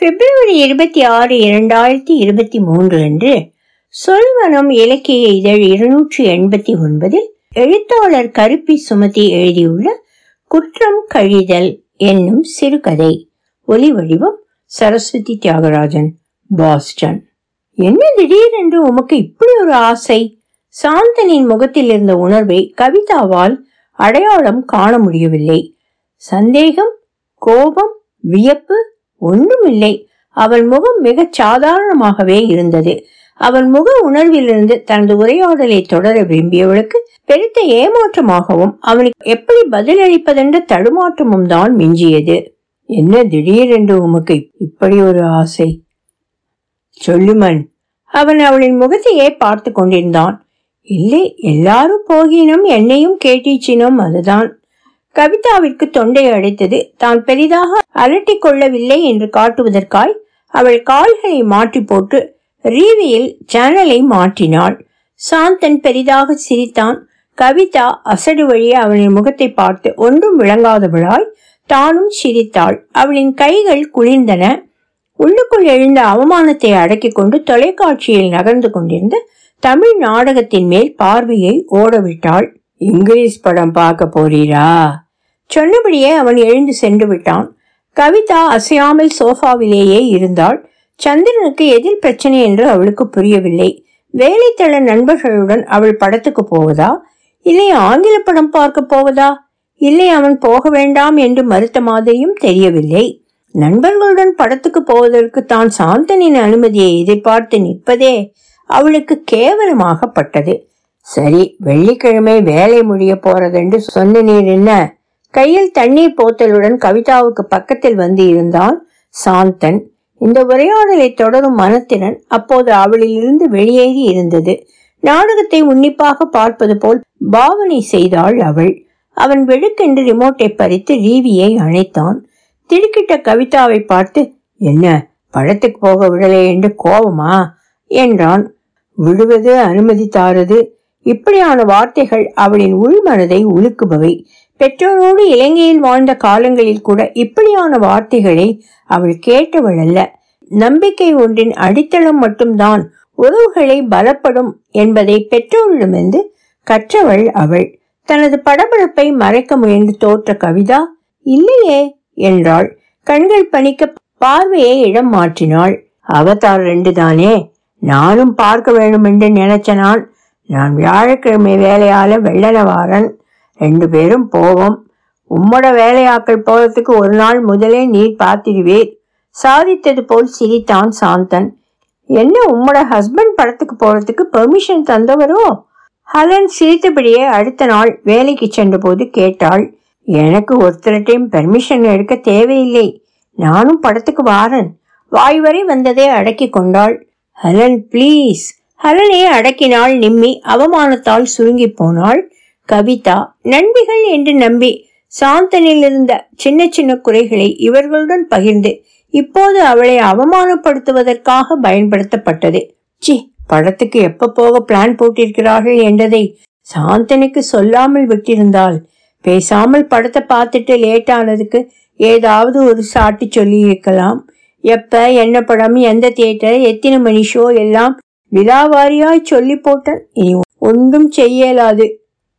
பிப்ரவரி இருபத்தி ஆறு இரண்டாயிரத்தி இருபத்தி மூன்று அன்று சொல்வனம் இலக்கிய இதழ் இருநூற்றி எண்பத்தி ஒன்பதில் எழுத்தாளர் கருப்பி சுமதி எழுதியுள்ள குற்றம் கழிதல் என்னும் சிறுகதை. ஒலி வடிவம் சரஸ்வதி தியாகராஜன் பாஸ்டன். என்ன திடீரென்று உமக்கு இப்படி ஒரு ஆசை? சாந்தனின் முகத்தில் இருந்த உணர்வை கவிதாவால் அடையாளம் காண முடியவில்லை. சந்தேகம் கோபம் வியப்பு ஒன்றுமில்லை அவள் முகம் மிகச் சாதாரணமாகவே இருந்தது. அவள் முக உணர்விலிருந்து தனது உரையாடலை தொடர விரும்பியவளுக்கு பெருத்த ஏமாற்றமாகவும் அவனுக்கு எப்படி பதிலளிப்பதென்ற தடுமாற்றமும் தான் மிஞ்சியது. என்ன திடீரென்று உமக்கு இப்படி ஒரு ஆசை? சொல்லுமன் அவன் அவளின் முகத்தையே பார்த்து கொண்டிருந்தான். இல்லை எல்லாரும் போகினும் என்னையும் கேட்டீச்சினும் அதுதான். கவிதாவிற்கு தொண்டை அடைத்தது. தான் பெரிதாக அலட்டி கொள்ளவில்லை என்று காட்டுவதற்காய் அவள் கால்களை மாற்றி போட்டு ரீவியில் சேனலை மாற்றினாள். சாந்தன் பெரிதாக சிரித்தான். கவிதா அசடு வழியே அவனின் முகத்தை பார்த்து ஒன்றும் விளங்காதவளாய் தானும் சிரித்தாள். அவளின் கைகள் குளிர்ந்தன. உள்ளுக்குள் எழுந்த அவமானத்தை அடக்கிக் கொண்டு தொலைக்காட்சியில் நகர்ந்து கொண்டிருந்த தமிழ் நாடகத்தின் மேல் பார்வையை ஓடவிட்டாள். இங்கிலீஷ் படம் பார்க்க போறீரா? சொன்னபடியே அவன் எழுந்து சென்று விட்டான். கவிதா அசையாமல் சோஃபாவிலேயே இருந்தாள். சந்திரனுக்கு எதில் பிரச்சனை என்று அவளுக்கு புரியவில்லை. வேலைத்தள நண்பர்களுடன் அவள் படத்துக்கு போவதா? இல்லை ஆங்கில படம் பார்க்க போவதா? இல்லை அவன் போக வேண்டாம் என்று மறுத்த மாதிரியும் தெரியவில்லை. நண்பர்களுடன் படத்துக்கு போவதற்கு தான் சாந்தனின் அனுமதியை எதிர்பார்த்து நிற்பதே அவளுக்கு கேவலமாகப்பட்டது. சரி வெள்ளிக்கிழமை வேலை முடிய போறதென்று சொன்ன நீர் என்ன? கையில் தண்ணீர் போத்தலுடன் கவிதாவுக்கு பக்கத்தில் வந்து இருந்தான் சாந்தன். இந்த உரையாடலை தொடரும் மனத்திறன் அப்போது அவளிலிருந்து வெளியேறி இருந்தது. நாடகத்தை உன்னிப்பாக பார்ப்பது போல் பாவனை செய்தாள் அவள். அவன் வெடுக்கென்று ரிமோட்டை பறித்து ரீவியை அணைத்தான். திடுக்கிட்ட கவிதாவை பார்த்து என்ன படத்துக்கு போக விடலை என்று கோபமா என்றான். விடுவது அனுமதி தாரது. இப்படியான வார்த்தைகள் அவளின் உள்மனதை உலுக்குபவை. பெற்றோரோடு இலங்கையில் வாழ்ந்த காலங்களில் கூட இப்படியான வார்த்தைகளை அவள் கேட்டவள் அல்ல. நம்பிக்கை ஒன்றின் அடித்தளம் மட்டும்தான் உறவுகளை பலப்படும் என்பதை பெற்றோரிடமிருந்து கற்றவள் அவள். தனது படபடப்பை மறைக்க முயன்று தோற்ற கவிதா இல்லையே என்றாள். கண்கள் பணிக்க பார்வையை இடம் மாற்றினாள். அவதார் ரெண்டு தானே? நானும் பார்க்க வேண்டும் என்று நினைச்ச நான் நான் வியாழக்கிழமை வேலையால வெள்ளனவாரன். ரெண்டு பேரும் போவோம். உம்மோட வேலையாக்கள் போறதுக்கு ஒரு நாள் முதலே நீர் பார்த்திடுவீர் சாதித்தது போல் சிரித்தான் சாந்தன். என்ன உம்மோட ஹஸ்பண்ட் படத்துக்கு போறதுக்கு பெர்மிஷன் தந்தவரோ? ஹலன் சிரித்தபடியே அடுத்த நாள் வேலைக்கு சென்றபோது கேட்டாள் எனக்கு ஒருத்தரட்டையும் பெர்மிஷன் எடுக்க தேவையில்லை. நானும் படத்துக்கு வாரன். வாய் வரை வந்ததே அடக்கி கொண்டாள் ஹலன் ப்ளீஸ் ஹலனே அடக்கினாள் நிம்மி அவமானத்தால் சுருங்கி போனாள். கவிதா நண்பிகள் என்று நம்பி சாந்தனில் இருந்த சின்ன சின்ன குறைகளை இவர்களுடன் பகிர்ந்து இப்போது அவளை அவமானப்படுத்துவதற்காக பயன்படுத்தப்பட்டது. சி படத்துக்கு எப்ப போக பிளான் போட்டிருக்கிறார்கள் என்றதை சாந்தனுக்கு சொல்லாமல் விட்டிருந்தால் பேசாமல் படத்தை பார்த்துட்டு லேட் ஆனதுக்கு ஏதாவது ஒரு சாட்டி சொல்லி இருக்கலாம். எப்ப என்ன படம் எந்த தியேட்டர் எத்தனை மணி ஷோ எல்லாம் விழாவாரியாய் சொல்லி போட்டேன் இனி ஒன்றும் செய்யலாது.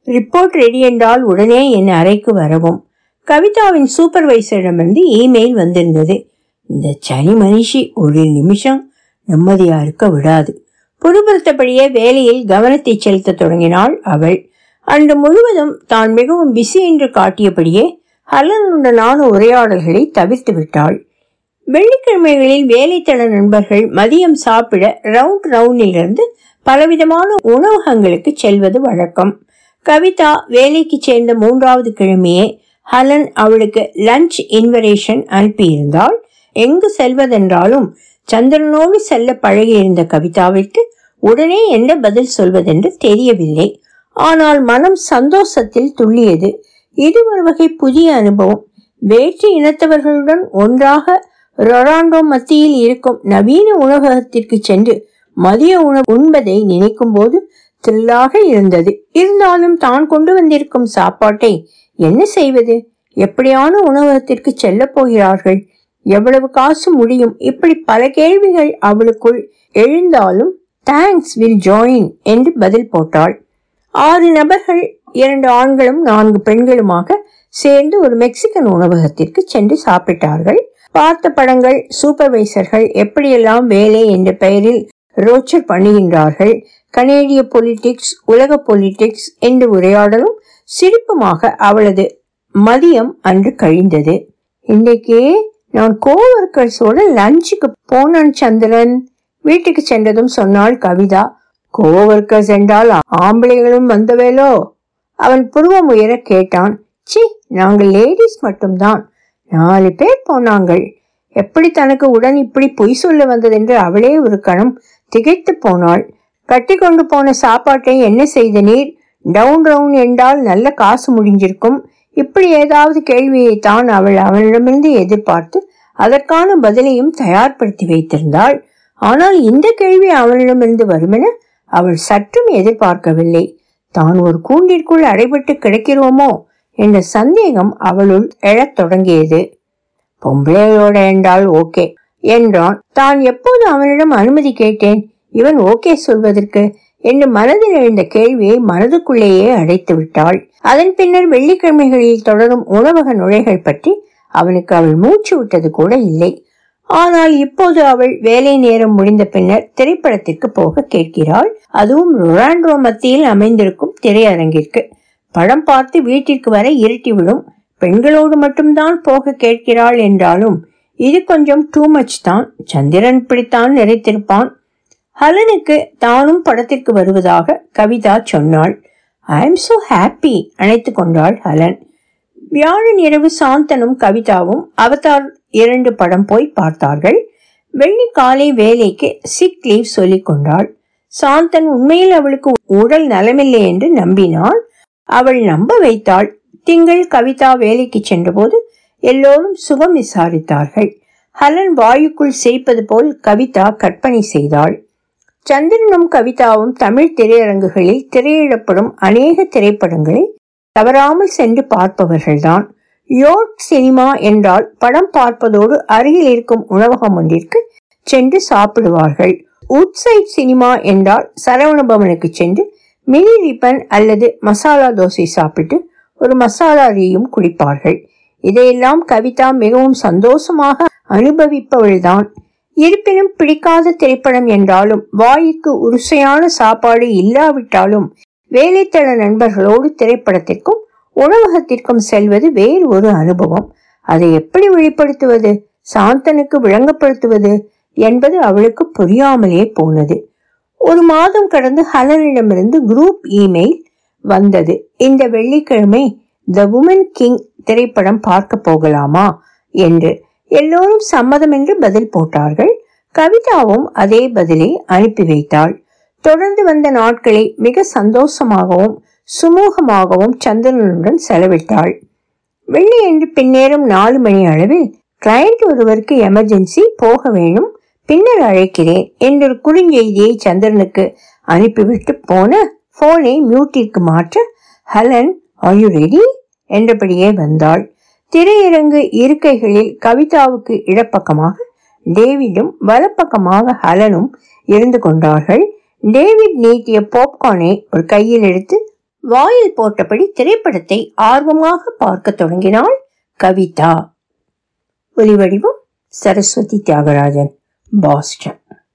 ரிப்போர்ட் ரெடி என்றால் உடனே என் அறைக்கு வரவும். கவிதாவின் சூப்பர்வைசரிடமிருந்து இமெயில் வந்திருந்தது. இந்த சனி மனுஷி ஒரு நிமிஷம் நிம்மதியா இருக்க விடாது. புதுப்பித்தபடியே வேலையில் கவனத்தை செலுத்த தொடங்கினாள் அவள். அன்று முழுவதும் தான் மிகவும் பிஸி என்று காட்டியபடியே ஹலனுடனான உரையாடல்களை தவிர்த்து விட்டாள். வெள்ளிக்கிழமைகளில் வேலைத்தள நண்பர்கள் மதியம் சாப்பிட ரவுண்ட் ரவுண்டிலிருந்து பலவிதமான உணவகங்களுக்கு செல்வது வழக்கம். கவிதா வேலைக்கு சேர்ந்த மூன்றாவது கிழமையே ஹலன் அவளுக்கு லஞ்ச் இன்வரேஷன் அனுப்பியிருந்தாள். எங்கு செல்வதென்றாலும் சந்திரனோடு செல்ல பழகியிருந்த கவிதாவிற்கு உடனே என்ன பதில் சொல்வதென்று தெரியவில்லை. ஆனால் மனம் சந்தோஷத்தில் துள்ளியது. இது ஒரு வகை புதிய அனுபவம். வேற்று இனத்தவர்களுடன் ஒன்றாக ரொராண்டோ மத்தியில் இருக்கும் நவீன உணவகத்திற்கு சென்று மதிய உணவு உண்பதை நினைக்கும் போது த்ரில்லாக இருந்தது. இருந்தாலும் தான் கொண்டு வந்திருக்கும் சாப்பாட்டை என்ன செய்வது? எப்படியான உணவகத்திற்கு செல்ல போகிறார்கள்? எவ்வளவு காசு முடியும்? இப்படி பல கேள்விகள் அவளுக்குள் எழுந்தாலும் தேங்க்ஸ் வில் ஜாயின் என்று பதில் போட்டாள். ஆறு நபர்கள் இரண்டு ஆண்களும் நான்கு பெண்களுமாக சேர்ந்து ஒரு மெக்சிகன் உணவகத்திற்கு சென்று சாப்பிட்டார்கள். பார்த்த படங்கள் சூப்பர்வைசர்கள் எப்படியெல்லாம் வேலை என்ற பெயரில் ரோச்சர் பண்ணுகின்றார்கள். கனேடிய பொலிட்டிக்ஸ் உலக பொலிட்டிக்ஸ் என்று உரையாடலும் சிரிப்புமாக அவளது மதியம் அன்று கழிந்தது. இன்னைக்கு நான் கோவர்க்கர்ஸோட லஞ்சுக்கு போனான் சந்திரன். வீட்டுக்கு சென்றதும் சொன்னாள் கவிதா கோவர்க்கர்ஸ் என்றால் ஆம்பளைகளும் வந்தவேலோ அவன் புருவம் உயர கேட்டான் சி நாங்கள் லேடிஸ் மட்டும்தான். நாலு பேர் போனாங்கள். எப்படி தனக்கு உடன் இப்படி பொய் சொல்ல வந்ததென்று அவளே ஒரு கணம் திகைத்து போனாள். கட்டி கொண்டு போன சாப்பாட்டை என்ன செய்த நீர் டவுன் டவுன் என்றால் நல்ல காசு முடிஞ்சிருக்கும். இப்படி ஏதாவது கேள்வியை தான் அவள் அவனிடமிருந்து எதிர்பார்த்து அதற்கான பதிலையும் தயார்படுத்தி வைத்திருந்தாள். ஆனால் இந்த கேள்வி அவனிடமிருந்து வருமென அவள் சற்றும் எதிர்பார்க்கவில்லை. தான் ஒரு கூண்டிற்குள் அடைபட்டு கிடக்கிறோமோ என்ற சந்தேகம் அவளுள் எழத் தொடங்கியது. பொம்பளையோட என்றால் ஓகே என்றான். தான் எப்போது அவனிடம் அனுமதி கேட்டேன்? இவன் ஓகே சொல்வதற்கு என்று மனதில் எழுந்த கேள்வியை மனதுக்குள்ளேயே அடைத்து விட்டாள். அதன் பின்னர் வெள்ளிக்கிழமைகளில் தொடரும் உணவக நுழைகள் பற்றி அவனுக்கு அவள் மூச்சு விட்டது கூட இல்லை. ஆனால் இப்போது அவள் வேலை நேரம் முடிந்த பின்னர் திரைப்படத்திற்கு போக கேட்கிறாள். அதுவும் ரொராண்டோ மத்தியில் அமைந்திருக்கும் திரையரங்கிற்கு. படம் பார்த்து வீட்டிற்கு வர இருட்டிவிடும் பெண்களோடு மட்டும்தான் போக கேட்கிறாள் என்றாலும் இது கொஞ்சம் டூ மச் தான். சந்திரன் பிடித்தான் நிறைத்திருப்பான் ஹலனுக்கு தானும் படத்திற்கு வருவதாக கவிதா சொன்னாள். ஐ எம் சோ ஹாப்பி அணைத்து கொண்டாள் ஹலன். வியாழன் இரவு சாந்தனும் கவிதாவும் அவதார் இரண்டு படம் போய் பார்த்தார்கள். வெள்ளி காலை வேலைக்கு சிக் லீவ் சொல்லிக் கொண்டாள். சாந்தன் உண்மையில் அவளுக்கு உடல் நலமில்லை என்று நம்பினாள். அவள் நம்ப வைத்தாள். திங்கள் கவிதா வேலைக்கு சென்றபோது எல்லோரும் சுகம் விசாரித்தார்கள். ஹலன் வாயுக்குள் சிரிப்பது போல் கவிதா கற்பனை செய்தாள். சந்திரனும் கவிதாவும் தமிழ் திரையரங்குகளில் திரையிடப்படும் அநேக திரைப்படங்களை தவறாமல் சென்று பார்ப்பவர்கள்தான். யோர்க் சினிமா என்றால் படம் பார்ப்பதோடு அருகில் இருக்கும் உணவகம் ஒன்றிற்கு சென்று சாப்பிடுவார்கள். உட்சைட் சினிமா என்றால் சரவணபவனுக்கு சென்று மினி ரிப்பன் அல்லது மசாலா தோசை சாப்பிட்டு ஒரு மசாலா ரீயும் குடிப்பார்கள். இதையெல்லாம் கவிதா மிகவும் சந்தோஷமாக அனுபவிப்பவள்தான். இருப்பினும் பிடிக்காத திரைப்படம் என்றாலும் வாய்க்கு உருசையான சாப்பாடு இல்லாவிட்டாலும் வேலைத்தள நண்பர்களோடு திரைப்படத்திற்கும் உணவகத்திற்கும் செல்வது வேறு ஒரு அனுபவம். அதை எப்படி வெளிப்படுத்துவது? சாந்தனுக்கு விளங்கப்படுத்துவது என்பது அவளுக்கு புரியாமலே போனது. ஒரு மாதம் கடந்து ஹலனிடமிருந்து குரூப் இமெயில் வந்தது. இந்த வெள்ளிக்கிழமை த உமன் கிங் திரைப்படம் பார்க்க போகலாமா? என்று எல்லோரும் சம்மதம் என்று பதில் போட்டார்கள். கவிதாவும் அதே பதிலை அனுப்பி வைத்தாள். தொடர்ந்து வந்த நாட்களை மிக சந்தோஷமாகவும் சுமூகமாகவும் சந்திரனுடன் செலவிட்டாள். வெள்ளி என்று பின்னேறும் நாலு மணி அளவில் கிளையண்ட் ஒருவருக்கு எமர்ஜென்சி போக வேணும் பின்னர் அழைக்கிறேன் என்றொரு குறுஞ்செய்தியை சந்திரனுக்கு அனுப்பிவிட்டு போன போனை மியூட்டிற்கு மாற்ற ஹலன் ஆர் யூ ரெடி என்றபடியே வந்தாள். திரையரங்கு இருக்கைகளில் கவிதாவுக்கு இடப்பக்கமாக டேவிடும் வலப்பக்கமாக ஹலனும் இருந்து கொண்டார்கள். டேவிட் நீட்டிய பாப்கார்னை ஒரு கையில் எடுத்து வாயில் போட்டபடி திரைப்படத்தை ஆர்வமாக பார்க்க தொடங்கினாள் கவிதா. ஒலிவடிவம் சரஸ்வதி தியாகராஜன் பாஸ்டன்.